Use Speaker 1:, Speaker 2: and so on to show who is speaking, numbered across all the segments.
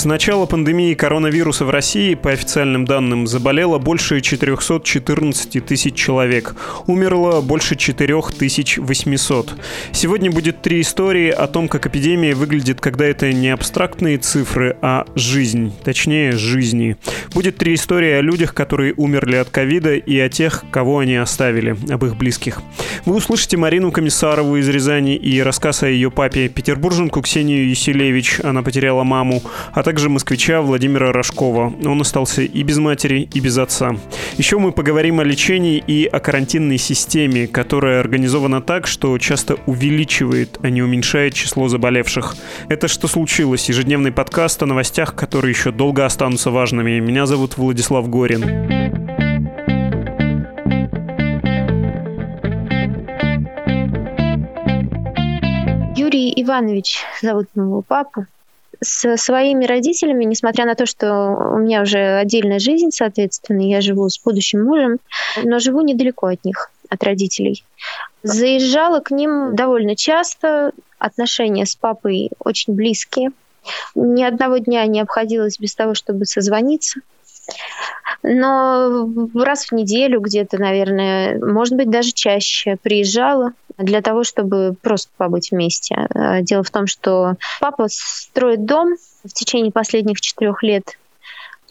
Speaker 1: С начала пандемии коронавируса в России, по официальным данным, заболело больше 414 тысяч человек. Умерло больше 4800. Сегодня будет три истории о том, как эпидемия выглядит, когда это не абстрактные цифры, а жизнь. Точнее, жизни. Будет три истории о людях, которые умерли от ковида, и о тех, кого они оставили, об их близких. Вы услышите Марину Комиссарову из Рязани и рассказ о ее папе, петербурженку Ксению Еселевич, она потеряла маму, а москвича Владимира Рожкова. Он остался и без матери, и без отца. Еще мы поговорим о лечении и о карантинной системе, которая организована так, что часто увеличивает, а не уменьшает число заболевших. Это «Что случилось?» ежедневный подкаст о новостях, которые еще долго останутся важными. Меня зовут Владислав Горин.
Speaker 2: Юрий Иванович зовут моего папу с своими родителями, несмотря на то, что у меня уже отдельная жизнь, соответственно, я живу с будущим мужем, но живу недалеко от них, от родителей. Заезжала к ним довольно часто, отношения с папой очень близкие. Ни одного дня не обходилось без того, чтобы созвониться. Но раз в неделю где-то, наверное, может быть, даже чаще приезжала для того, чтобы просто побыть вместе. А, дело в том, что папа строит дом в течение последних четырех лет.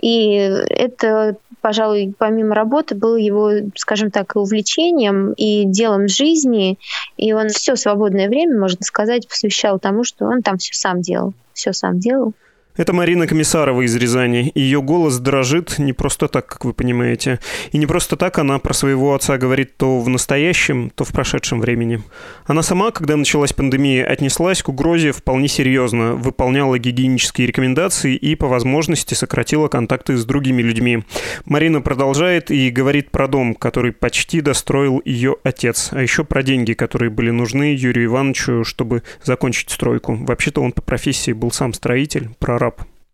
Speaker 2: И это, пожалуй, помимо работы, было его, скажем так, увлечением и делом жизни. И он все свободное время, можно сказать, посвящал тому, что он там все сам делал. Все сам делал.
Speaker 1: Это Марина Комиссарова из Рязани. Ее голос дрожит не просто так, как вы понимаете. И не просто так она про своего отца говорит то в настоящем, то в прошедшем времени. Она сама, когда началась пандемия, отнеслась к угрозе вполне серьезно, выполняла гигиенические рекомендации и по возможности сократила контакты с другими людьми. Марина продолжает и говорит про дом, который почти достроил ее отец, а еще про деньги, которые были нужны Юрию Ивановичу, чтобы закончить стройку. Вообще-то он по профессии был сам строитель, прораб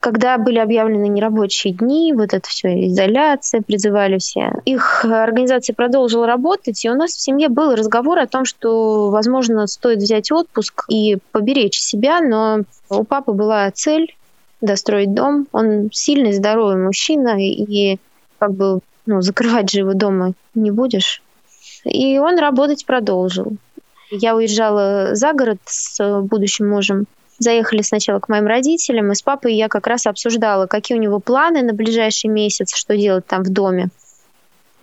Speaker 2: когда были объявлены нерабочие дни, вот это все, изоляция, призывали все, их организация продолжила работать, и у нас в семье был разговор о том, что, возможно, стоит взять отпуск и поберечь себя, но у папы была цель достроить дом. Он сильный, здоровый мужчина, и как бы ну, закрывать же его дома не будешь. И он работать продолжил. Я уезжала за город с будущим мужем, Заехали сначала к моим родителям, и с папой я как раз обсуждала, какие у него планы на ближайший месяц, что делать там в доме.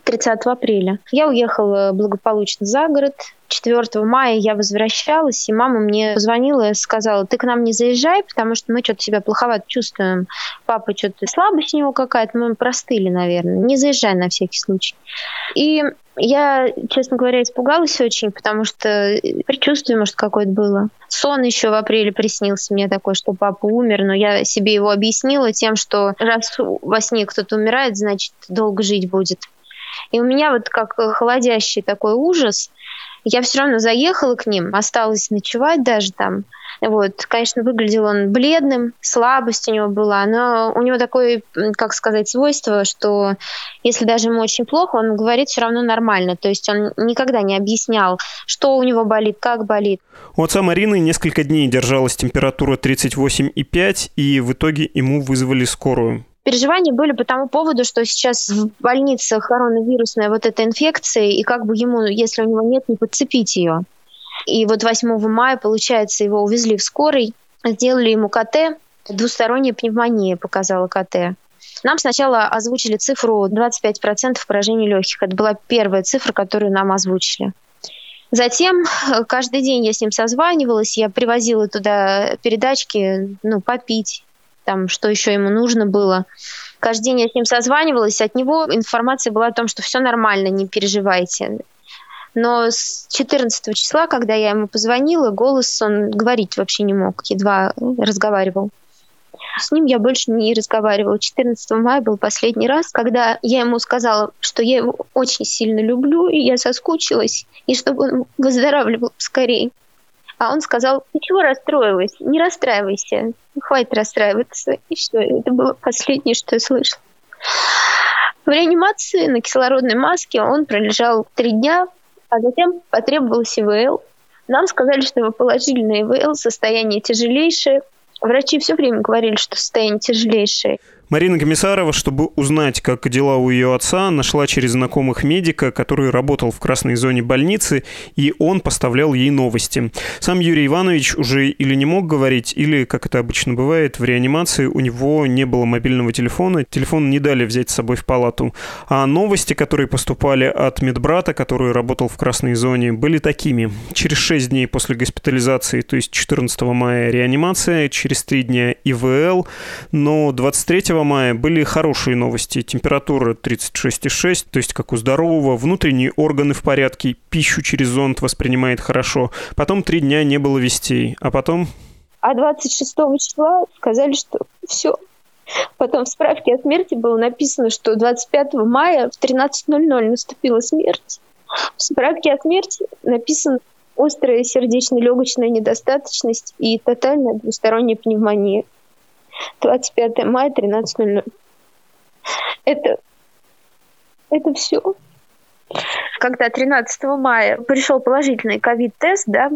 Speaker 2: 30 апреля. Я уехала благополучно за город. 4 мая я возвращалась, и мама мне позвонила и сказала, ты к нам не заезжай, потому что мы что-то себя плоховато чувствуем. Папа что-то слабость у него какая-то, мы простыли, наверное. Не заезжай на всякий случай. И я, честно говоря, испугалась очень, потому что предчувствие, может, какое-то было. Сон еще в апреле приснился мне такой, что папа умер, но я себе его объяснила тем, что раз во сне кто-то умирает, значит, долго жить будет. И у меня вот как холодящий такой ужас. Я все равно заехала к ним, осталась ночевать даже там. Вот, конечно, выглядел он бледным, слабость у него была, но у него такое, как сказать, свойство, что если даже ему очень плохо, он говорит все равно нормально. То есть он никогда не объяснял, что у него болит, как болит.
Speaker 1: У отца Марины несколько дней держалась температура 38,5, и в итоге ему вызвали скорую.
Speaker 2: Переживания были по тому поводу, что сейчас в больнице коронавирусная вот эта инфекция, и как бы ему, если у него нет, не подцепить ее. И вот 8 мая, получается, его увезли в скорой, сделали ему КТ, двусторонняя пневмония показала КТ. Нам сначала озвучили цифру 25% поражений легких. Это была первая цифра, которую нам озвучили. Затем э, каждый день я с ним созванивалась, я привозила туда передачки, ну, попить, там, что еще ему нужно было. Каждый день я с ним созванивалась, от него информация была о том, что все нормально, не переживайте. Но с 14 числа, когда я ему позвонила, голос он говорить вообще не мог, едва разговаривал. С ним я больше не разговаривала. 14 мая был последний раз, когда я ему сказала, что я его очень сильно люблю, и я соскучилась, и чтобы он выздоравливал скорее. А он сказал, ты чего расстроилась? Не расстраивайся, хватит расстраиваться. И все, это было последнее, что я слышала. В реанимации на кислородной маске он пролежал три дня, а затем потребовался ИВЛ. Нам сказали, что его положили на ИВЛ, состояние тяжелейшее. Врачи все время говорили, что состояние тяжелейшее.
Speaker 1: Марина Комиссарова, чтобы узнать, как дела у ее отца, нашла через знакомых медика, который работал в красной зоне больницы, и он поставлял ей новости. Сам Юрий Иванович уже или не мог говорить, или, как это обычно бывает, в реанимации у него не было мобильного телефона, телефон не дали взять с собой в палату. А новости, которые поступали от медбрата, который работал в красной зоне, были такими. Через 6 дней после госпитализации, то есть 14 мая реанимация, через 3 дня ИВЛ, но 23 мая были хорошие новости. Температура 36,6, то есть как у здорового. Внутренние органы в порядке, пищу через зонд воспринимает хорошо. Потом три дня не было вестей. А потом...
Speaker 2: А 26 числа сказали, что все, Потом в справке о смерти было написано, что 25 мая в 13.00 наступила смерть. В справке о смерти написано острая сердечно-легочная недостаточность и тотальная двусторонняя пневмония. 25 мая, 13.00. Это, это все. Когда 13 мая пришел положительный ковид-тест, да,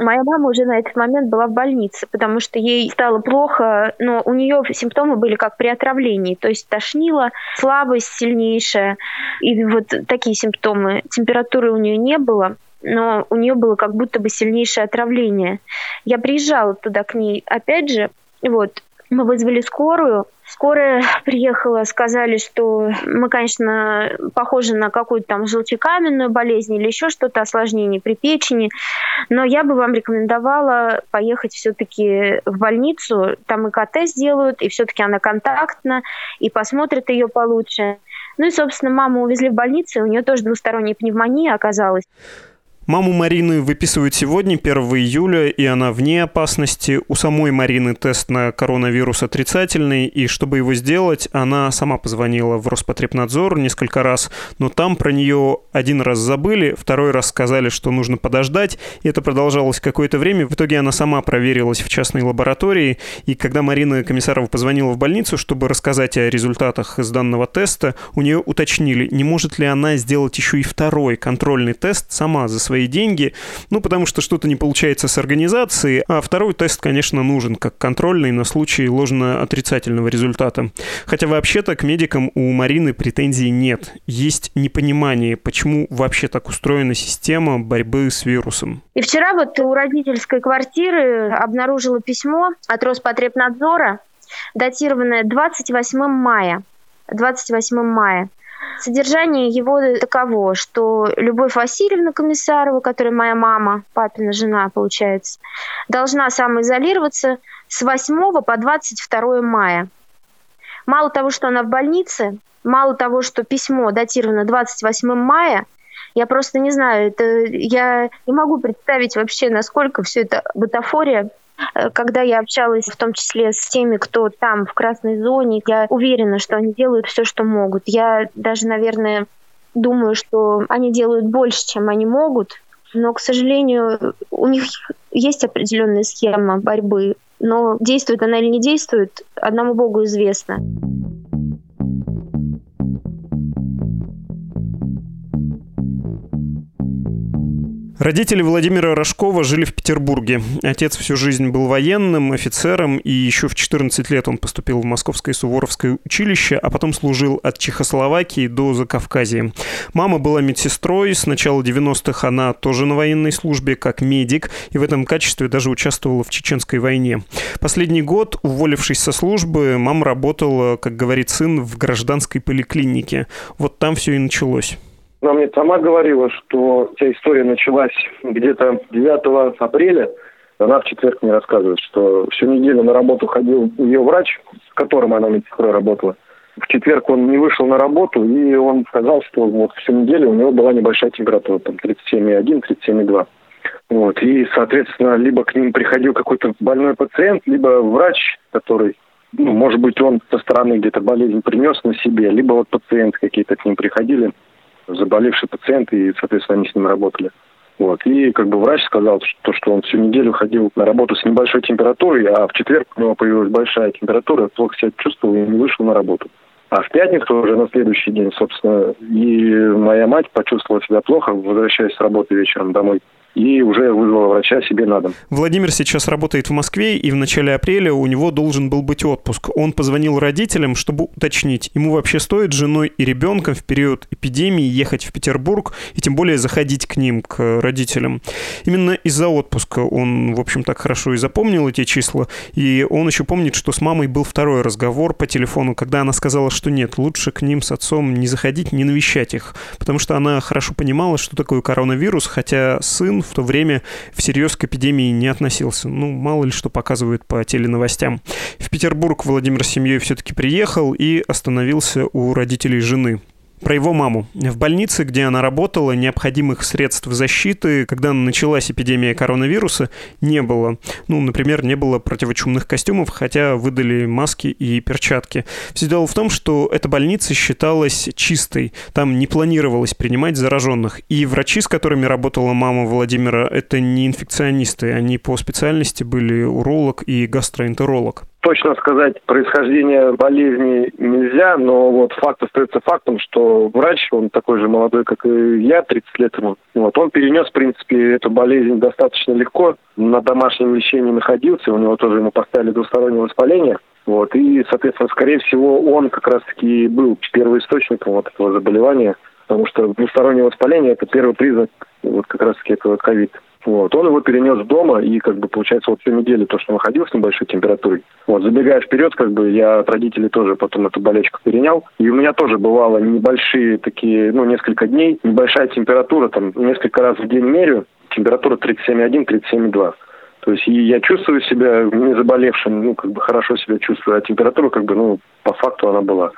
Speaker 2: Моя мама уже на этот момент была в больнице, потому что ей стало плохо, но у нее симптомы были как при отравлении, то есть тошнило, слабость сильнейшая, и вот такие симптомы. Температуры у нее не было, но у нее было как будто бы сильнейшее отравление. Я приезжала туда к ней, опять же, вот, мы вызвали скорую. Скорая приехала, сказали, что мы, конечно, похожи на какую-то там желчекаменную болезнь или еще что-то, осложнение при печени. Но я бы вам рекомендовала поехать все-таки в больницу. Там и КТ сделают, и все-таки она контактна, и посмотрят ее получше. Ну и, собственно, маму увезли в больницу, у нее тоже двусторонняя пневмония оказалась.
Speaker 1: Маму Марины выписывают сегодня, 1 июля, и она вне опасности. У самой Марины тест на коронавирус отрицательный, и чтобы его сделать, она сама позвонила в Роспотребнадзор несколько раз, но там про нее один раз забыли, второй раз сказали, что нужно подождать, и это продолжалось какое-то время. В итоге она сама проверилась в частной лаборатории, и когда Марина Комиссарова позвонила в больницу, чтобы рассказать о результатах из данного теста, у нее уточнили, не может ли она сделать еще и второй контрольный тест сама за свои деньги, ну, потому что что-то не получается с организацией, а второй тест, конечно, нужен как контрольный на случай ложно-отрицательного результата. Хотя вообще-то к медикам у Марины претензий нет. Есть непонимание, почему вообще так устроена система борьбы с вирусом.
Speaker 2: И вчера вот у родительской квартиры обнаружила письмо от Роспотребнадзора, датированное 28 мая. 28 мая. Содержание его таково, что Любовь Васильевна Комиссарова, которая моя мама, папина жена, получается, должна самоизолироваться с 8 по 22 мая. Мало того, что она в больнице, мало того, что письмо датировано 28 мая, я просто не знаю, это я не могу представить вообще, насколько все это бутафория когда я общалась в том числе с теми, кто там в красной зоне, я уверена, что они делают все, что могут. Я даже, наверное, думаю, что они делают больше, чем они могут, но, к сожалению, у них есть определенная схема борьбы, но действует она или не действует, одному Богу известно.
Speaker 1: Родители Владимира Рожкова жили в Петербурге. Отец всю жизнь был военным, офицером, и еще в 14 лет он поступил в Московское Суворовское училище, а потом служил от Чехословакии до Закавказья. Мама была медсестрой, с начала 90-х она тоже на военной службе, как медик, и в этом качестве даже участвовала в Чеченской войне. Последний год, уволившись со службы, мама работала, как говорит сын, в гражданской поликлинике. Вот там все и началось.
Speaker 3: Она мне сама говорила, что вся история началась где-то 9 апреля. Она в четверг мне рассказывает, что всю неделю на работу ходил ее врач, с которым она медсестрой работала. В четверг он не вышел на работу, и он сказал, что вот всю неделю у него была небольшая температура, там 37,1, 37,2. Вот. И, соответственно, либо к ним приходил какой-то больной пациент, либо врач, который, ну, может быть, он со стороны где-то болезнь принес на себе, либо вот пациенты какие-то к ним приходили, заболевший пациент, и, соответственно, они с ним работали. Вот. И как бы врач сказал, что, что он всю неделю ходил на работу с небольшой температурой, а в четверг у него появилась большая температура, плохо себя чувствовал и не вышел на работу. А в пятницу уже на следующий день, собственно, и моя мать почувствовала себя плохо, возвращаясь с работы вечером домой. И уже вызвала врача себе на дом.
Speaker 1: Владимир сейчас работает в Москве, и в начале апреля у него должен был быть отпуск. Он позвонил родителям, чтобы уточнить, ему вообще стоит женой и ребенком в период эпидемии ехать в Петербург и тем более заходить к ним, к родителям. Именно из-за отпуска он, в общем, так хорошо и запомнил эти числа, и он еще помнит, что с мамой был второй разговор по телефону, когда она сказала, что нет, лучше к ним с отцом не заходить, не навещать их, потому что она хорошо понимала, что такое коронавирус, хотя сын в то время всерьез к эпидемии не относился. Ну, мало ли что показывают по теленовостям. В Петербург Владимир с семьей все-таки приехал и остановился у родителей жены про его маму. В больнице, где она работала, необходимых средств защиты, когда началась эпидемия коронавируса, не было. Ну, например, не было противочумных костюмов, хотя выдали маски и перчатки. Все дело в том, что эта больница считалась чистой. Там не планировалось принимать зараженных. И врачи, с которыми работала мама Владимира, это не инфекционисты. Они по специальности были уролог и гастроэнтеролог.
Speaker 3: Точно сказать происхождение болезни нельзя, но вот факт остается фактом, что врач, он такой же молодой, как и я, 30 лет ему, вот, он перенес, в принципе, эту болезнь достаточно легко, на домашнем лечении находился, у него тоже ему поставили двустороннее воспаление, вот, и, соответственно, скорее всего, он как раз-таки был первоисточником вот этого заболевания, потому что двустороннее воспаление – это первый признак вот как раз-таки этого ковид. Вот. Он его перенес дома, и, как бы, получается, вот всю неделю то, что находил с небольшой температурой. Вот, забегая вперед, как бы, я от родителей тоже потом эту болячку перенял. И у меня тоже бывало небольшие такие, ну, несколько дней, небольшая температура, там, несколько раз в день мерю, температура 37,1, 37,2. То есть и я чувствую себя не заболевшим, ну, как бы хорошо себя чувствую, а температура, как бы, ну, по факту она была.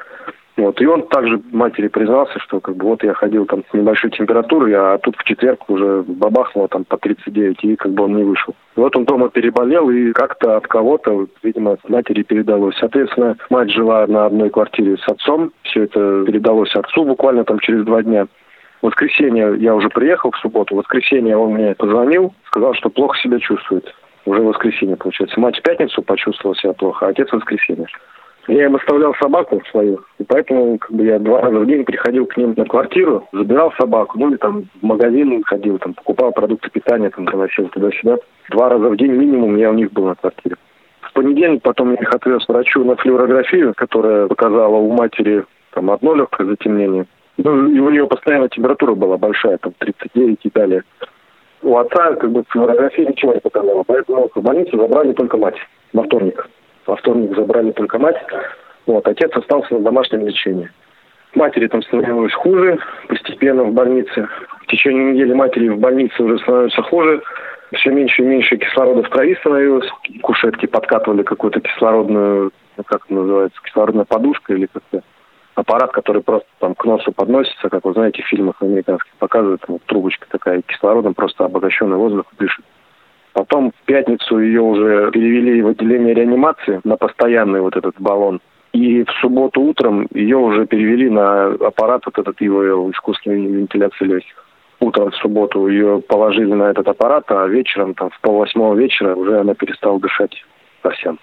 Speaker 3: Вот. И он также матери признался, что как бы вот я ходил там с небольшой температурой, а тут в четверг уже бабахнуло там по 39, и как бы он не вышел. И вот он дома переболел, и как-то от кого-то, видимо, от матери передалось. Соответственно, мать жила на одной квартире с отцом, все это передалось отцу буквально там через два дня. В воскресенье я уже приехал в субботу, в воскресенье он мне позвонил, сказал, что плохо себя чувствует. Уже в воскресенье, получается. Мать в пятницу почувствовала себя плохо, а отец в воскресенье. Я им оставлял собаку свою, и поэтому как бы я два раза в день приходил к ним на квартиру, забирал собаку, ну или там в магазин ходил, там покупал продукты питания, там заносил туда-сюда. Два раза в день минимум я у них был на квартире. В понедельник потом я их отвез врачу на флюорографию, которая показала у матери там одно легкое затемнение. Ну, и у нее постоянно температура была большая, там 39 и далее. У отца как бы флюорография ничего не показала, поэтому в больницу забрали только мать во вторник. Во вторник забрали только мать. Вот, отец остался на домашнем лечении. Матери там становилось хуже постепенно в больнице. В течение недели матери в больнице уже становится хуже. Все меньше и меньше кислорода в крови становилось. Кушетки подкатывали какую-то кислородную, ну, как это называется, кислородная подушка или как-то аппарат, который просто там к носу подносится, как вы знаете, в фильмах американских показывают, там, трубочка такая кислородом, просто обогащенный воздух дышит. Потом в пятницу ее уже перевели в отделение реанимации на постоянный вот этот баллон. И в субботу утром ее уже перевели на аппарат вот этот ИВЛ, искусственной вентиляции легких. Утром в субботу ее положили на этот аппарат, а вечером, там, в полвосьмого вечера уже она перестала дышать совсем.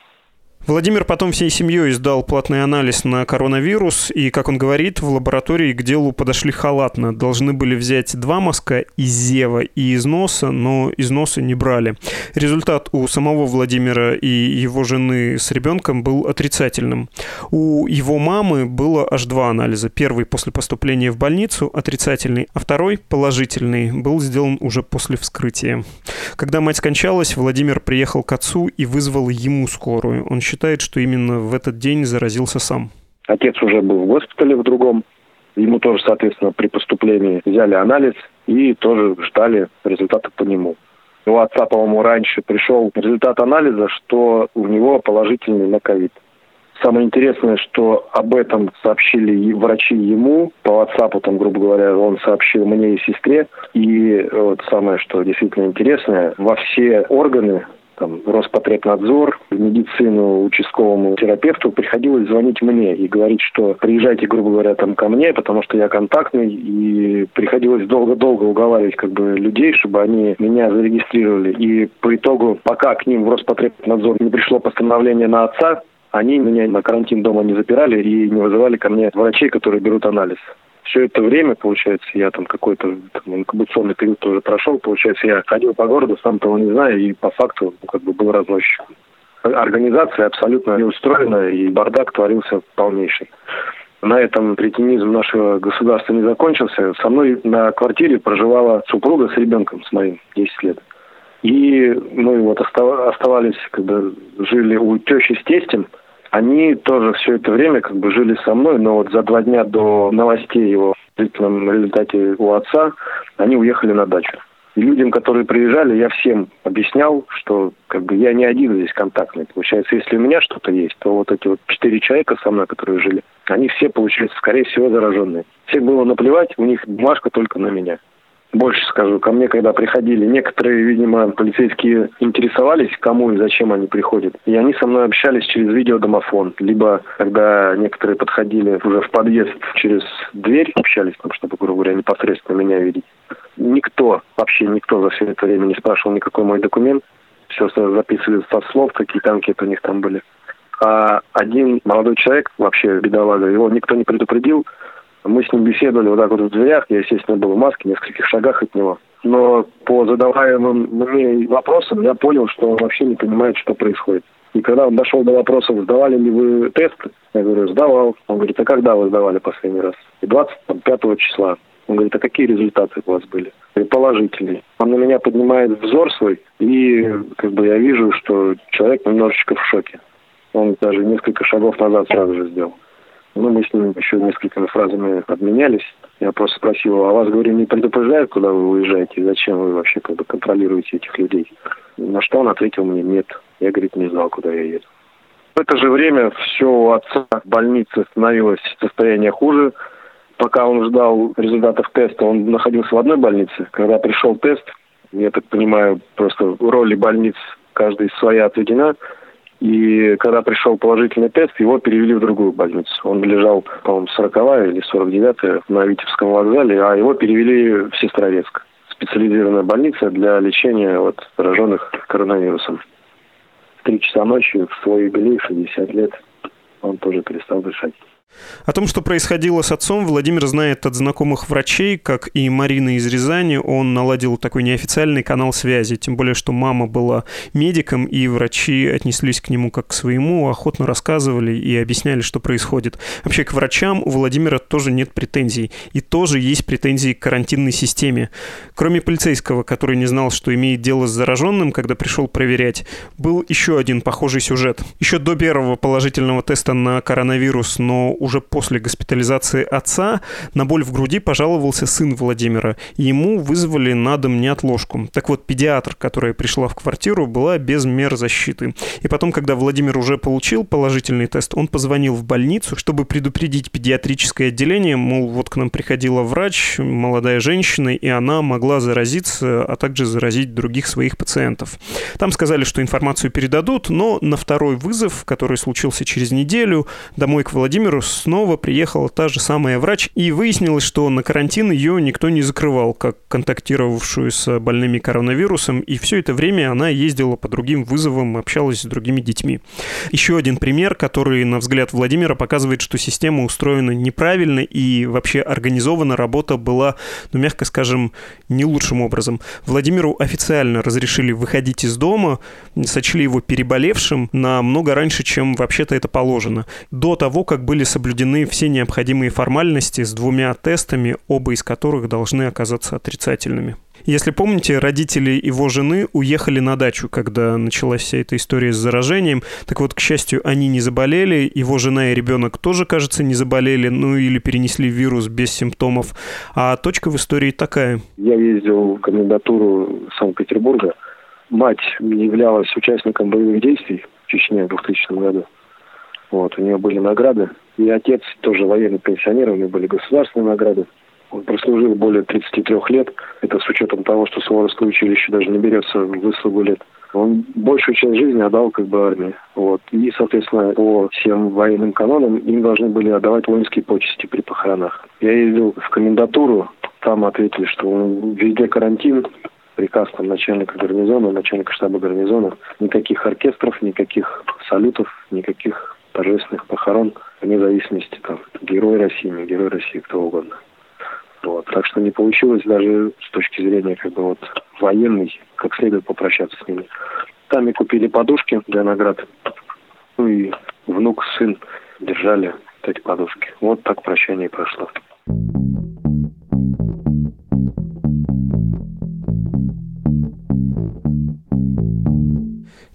Speaker 1: Владимир потом всей семьей сдал платный анализ на коронавирус, и, как он говорит, в лаборатории к делу подошли халатно. Должны были взять два мазка из зева и из носа, но из носа не брали. Результат у самого Владимира и его жены с ребенком был отрицательным. У его мамы было аж два анализа. Первый после поступления в больницу отрицательный, а второй положительный был сделан уже после вскрытия. Когда мать скончалась, Владимир приехал к отцу и вызвал ему скорую. Он считает, что именно в этот день заразился сам.
Speaker 3: Отец уже был в госпитале в другом. Ему тоже, соответственно, при поступлении взяли анализ и тоже ждали результата по нему. У отца, по-моему, раньше пришел результат анализа, что у него положительный на ковид. Самое интересное, что об этом сообщили врачи ему, по WhatsApp, там, грубо говоря, он сообщил мне и сестре. И вот самое, что действительно интересное, во все органы там, Роспотребнадзор, в медицину, участковому терапевту приходилось звонить мне и говорить, что приезжайте, грубо говоря, там ко мне, потому что я контактный, и приходилось долго-долго уговаривать как бы людей, чтобы они меня зарегистрировали. И по итогу, пока к ним в Роспотребнадзор не пришло постановление на отца, они меня на карантин дома не запирали и не вызывали ко мне врачей, которые берут анализ. Все это время, получается, я там какой-то там, инкубационный период тоже прошел, получается, я ходил по городу, сам того не знаю, и по факту ну, как бы был разносчиком. Организация абсолютно не устроена, и бардак творился полнейший. На этом кретинизм нашего государства не закончился. Со мной на квартире проживала супруга с ребенком, с моим, 10 лет. И мы вот оставались, когда жили у тещи с тестем, они тоже все это время как бы жили со мной, но вот за два дня до новостей его в результате у отца они уехали на дачу. И людям, которые приезжали, я всем объяснял, что как бы я не один здесь контактный. Получается, если у меня что-то есть, то вот эти вот четыре человека со мной, которые жили, они все, получается, скорее всего, зараженные. Всех было наплевать, у них бумажка только на меня. Больше скажу, ко мне, когда приходили, некоторые, видимо, полицейские интересовались, кому и зачем они приходят. И они со мной общались через видеодомофон. Либо, когда некоторые подходили уже в подъезд через дверь, общались, там, чтобы, грубо говоря, непосредственно меня видеть. Никто, вообще никто за все это время не спрашивал никакой мой документ. Все записывали со слов, какие анкеты у них там были. А один молодой человек, вообще бедолага, его никто не предупредил, мы с ним беседовали вот так вот в дверях, я, естественно, был в маске, в нескольких шагах от него. Но по задаваемым мне вопросам я понял, что он вообще не понимает, что происходит. И когда он дошел до вопросов, сдавали ли вы тесты, я говорю, сдавал. Он говорит, а когда вы сдавали последний раз? И 25 числа. Он говорит, а какие результаты у вас были? Положительные. Он на меня поднимает взор свой, и как бы я вижу, что человек немножечко в шоке. Он даже несколько шагов назад сразу же сделал. Ну, мы с ним еще несколькими фразами обменялись. Я просто спросил, а вас, говорю, не предупреждают, куда вы уезжаете, зачем вы вообще как бы контролируете этих людей? На что он ответил мне, нет. Я, говорит, не знал, куда я еду. В это же время все у отца в больнице становилось состояние хуже. Пока он ждал результатов теста, он находился в одной больнице. Когда пришел тест, я так понимаю, просто роли больниц каждой своя отведена – и когда пришел положительный тест, его перевели в другую больницу. Он лежал, по-моему, 40 или 49 на Витебском вокзале, а его перевели в Сестрорецк. Специализированная больница для лечения вот, зараженных коронавирусом. В три часа ночи в свой юбилей, 60 лет, он тоже перестал дышать.
Speaker 1: О том, что происходило с отцом, Владимир знает от знакомых врачей, как и Марина из Рязани. Он наладил такой неофициальный канал связи, тем более, что мама была медиком, и врачи отнеслись к нему как к своему, охотно рассказывали и объясняли, что происходит. Вообще, к врачам у Владимира тоже нет претензий. И тоже есть претензии к карантинной системе. Кроме полицейского, который не знал, что имеет дело с зараженным, когда пришел проверять, был еще один похожий сюжет. Еще до первого положительного теста на коронавирус, но уже после госпитализации отца на боль в груди пожаловался сын Владимира, и ему вызвали на дом неотложку. Так вот, педиатр, которая пришла в квартиру, была без мер защиты. И потом, когда Владимир уже получил положительный тест, он позвонил в больницу, чтобы предупредить педиатрическое отделение, мол, вот к нам приходила врач, молодая женщина, и она могла заразиться, а также заразить других своих пациентов. Там сказали, что информацию передадут, но на второй вызов, который случился через неделю, домой к Владимиру снова приехала та же самая врач, и выяснилось, что на карантин ее никто не закрывал, как контактировавшую с больными коронавирусом, и все это время она ездила по другим вызовам, общалась с другими детьми. Еще один пример, который, на взгляд Владимира, показывает, что система устроена неправильно и вообще организована работа была, ну, мягко скажем, не лучшим образом. Владимиру официально разрешили выходить из дома, сочли его переболевшим намного раньше, чем вообще-то это положено. До того, как были соблюдены соблюдены все необходимые формальности с двумя тестами, оба из которых должны оказаться отрицательными. Если помните, родители его жены уехали на дачу, когда началась вся эта история с заражением. Так вот, к счастью, они не заболели, его жена и ребенок тоже, кажется, не заболели, ну или перенесли вирус без симптомов. А точка в истории такая.
Speaker 3: Я ездил в комендатуру Санкт-Петербурга. Мать являлась участником боевых действий в Чечне в 2000 году. Вот, у нее были награды. И отец тоже военный пенсионер, у него были государственные награды. Он прослужил более 33 лет. Это с учетом того, что Суворовское училище даже не берется в выслугу лет. Он большую часть жизни отдал как бы армии. Вот. И, соответственно, по всем военным канонам им должны были отдавать воинские почести при похоронах. Я ездил в комендатуру, там ответили, что везде карантин, приказ там начальника гарнизона, начальника штаба гарнизона. Никаких оркестров, никаких салютов, никаких торжественных похорон, вне зависимости, там, герой России, не герой России, кто угодно. Так что не получилось даже с точки зрения как бы вот военной, как следует попрощаться с ними. Там и купили подушки для наград. Ну и внук, сын держали эти подушки. Вот так прощание и прошло.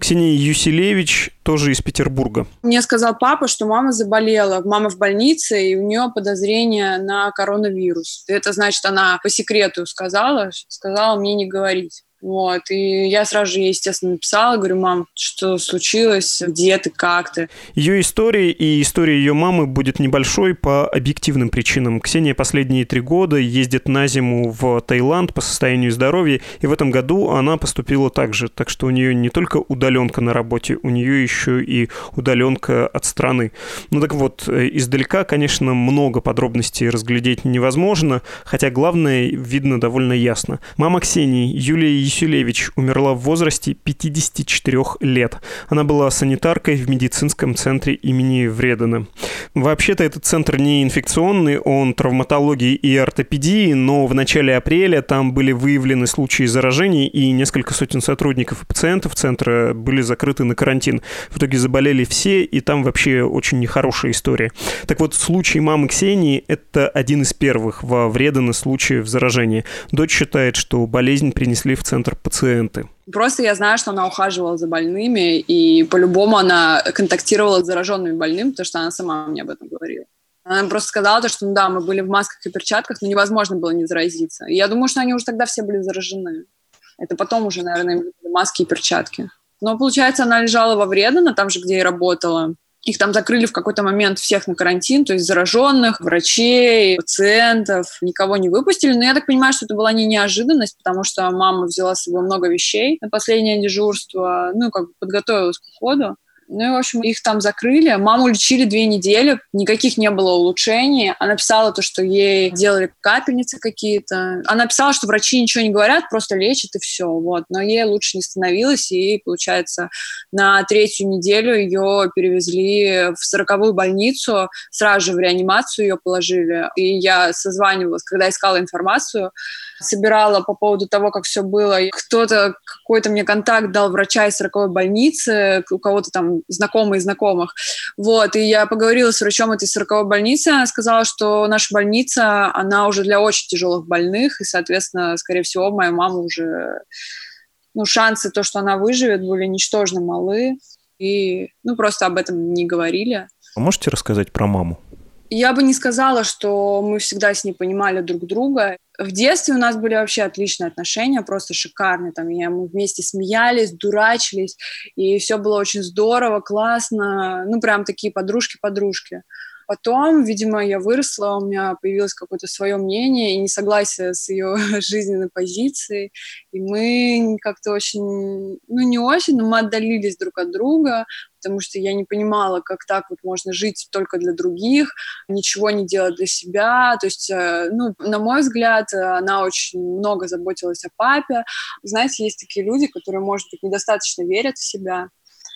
Speaker 1: Ксения Юсилевич тоже из Петербурга.
Speaker 4: Мне сказал папа, что мама заболела. Мама в больнице, и у нее подозрение на коронавирус. Это значит, она по секрету сказала, сказала мне не говорить. Вот, и я сразу же ей, естественно, написала, говорю, мам, что случилось, где ты, как ты.
Speaker 1: Ее история и история ее мамы будет небольшой по объективным причинам. Ксения последние три года ездит на зиму в Таиланд по состоянию здоровья, и в этом году она поступила так же. Так что у нее не только удаленка на работе, у нее еще и удаленка от страны. Ну так вот, э, издалека, конечно, много подробностей разглядеть невозможно, хотя главное видно довольно ясно. Мама Ксении, Юлия Ясюлевич умерла в возрасте 54 лет. Она была санитаркой в медицинском центре имени Вредена. Вообще-то этот центр не инфекционный, он травматологии и ортопедии, но в начале апреля там были выявлены случаи заражений, и несколько сотен сотрудников и пациентов центра были закрыты на карантин. В итоге заболели все, и там вообще очень нехорошая история. Так вот, случай мамы Ксении – это один из первых во Вредена случаев заражения. Дочь считает, что болезнь принесли в центр пациенты.
Speaker 4: Просто я знаю, что она ухаживала за больными, и по-любому она контактировала с зараженными больными, потому что она сама мне об этом говорила. Она просто сказала, что ну да, мы были в масках и перчатках, но невозможно было не заразиться. И я думаю, что они уже тогда все были заражены. Это потом уже, наверное, маски и перчатки. Но, получается, она лежала во Вредено, там же, где и работала. Их там закрыли в какой-то момент всех на карантин, то есть зараженных, врачей, пациентов, никого не выпустили. Но я так понимаю, что это была не неожиданность, потому что мама взяла с собой много вещей на последнее дежурство, ну, как бы подготовилась к уходу. Ну и, в общем, их там закрыли. Маму лечили две недели, никаких не было улучшений. Она писала то, что ей делали капельницы какие-то. Она писала, что врачи ничего не говорят, просто лечат и все. Вот. Но ей лучше не становилось, и, получается, на третью неделю ее перевезли в сороковую больницу, сразу же в реанимацию ее положили. И я созванивалась, когда искала информацию, собирала по поводу того, как все было. Кто-то, какой-то мне контакт дал врача из сороковой больницы, у кого-то там знакомые знакомых. Вот, и я поговорила с врачом этой 40 больницы, она сказала, что наша больница, она уже для очень тяжелых больных, и, соответственно, скорее всего, моя мама уже, ну, шансы то, что она выживет, были ничтожно малы, и, ну, просто об этом не говорили.
Speaker 1: А можете рассказать про маму?
Speaker 4: Я бы не сказала, что мы всегда с ней понимали друг друга. В детстве у нас были вообще отличные отношения, просто шикарные. Там я, мы вместе смеялись, дурачились, и все было очень здорово, классно. Ну, прям такие подружки-подружки. Потом, видимо, я выросла, у меня появилось какое-то свое мнение и несогласие с ее жизненной позицией. И мы как-то очень, ну не очень, но мы отдалились друг от друга, потому что я не понимала, как так вот можно жить только для других, ничего не делать для себя. То есть, э, ну, на мой взгляд, она очень много заботилась о папе. Знаете, есть такие люди, которые, может быть, недостаточно верят в себя,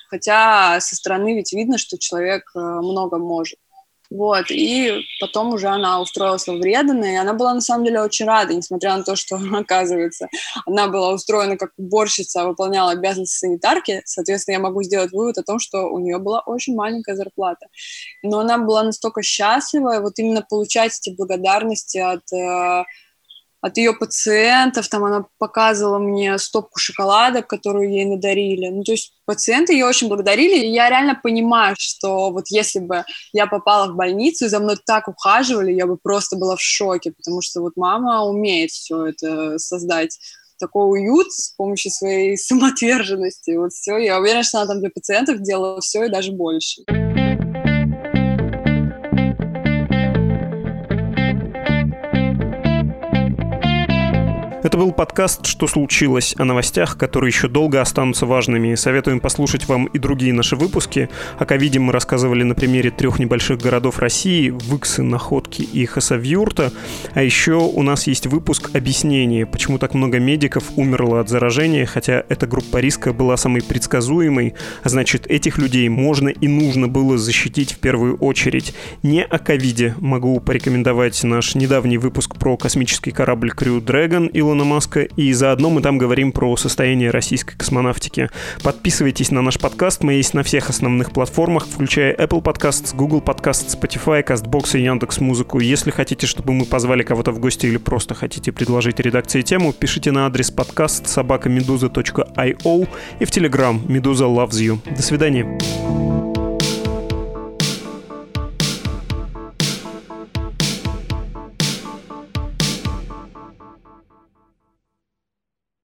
Speaker 4: хотя со стороны ведь видно, что человек э, много может. Вот, и потом уже она устроилась в Редено, и она была на самом деле очень рада, несмотря на то, что, оказывается, она была устроена как уборщица, выполняла обязанности санитарки, соответственно, я могу сделать вывод о том, что у нее была очень маленькая зарплата. Но она была настолько счастлива, вот именно получать эти благодарности от э, от ее пациентов, там она показывала мне стопку шоколадок, которую ей надарили. Ну, то есть пациенты ее очень благодарили, и я реально понимаю, что вот если бы я попала в больницу, и за мной так ухаживали, я бы просто была в шоке, потому что вот мама умеет все это создать такой уют с помощью своей самоотверженности. Вот все. Я уверена, что она там для пациентов делала все и даже больше.
Speaker 1: Это был подкаст «Что случилось?» о новостях, которые еще долго останутся важными. Советуем послушать вам и другие наши выпуски. О ковиде мы рассказывали на примере трех небольших городов России – Выксы, Находки и Хасавюрта. А еще у нас есть выпуск объяснения, почему так много медиков умерло от заражения, хотя эта группа риска была самой предсказуемой, а значит, этих людей можно и нужно было защитить в первую очередь. Не о ковиде могу порекомендовать наш недавний выпуск про космический корабль Crew Dragon Илона Маска, и заодно мы там говорим про состояние российской космонавтики. Подписывайтесь на наш подкаст, мы есть на всех основных платформах, включая Apple Podcasts, Google Podcasts, Spotify, CastBox и Яндекс Музыку. Если хотите, чтобы мы позвали кого-то в гости или просто хотите предложить редакции тему, пишите на адрес подкаст собакамедуза.io и в Telegram Медуза loves you. До свидания.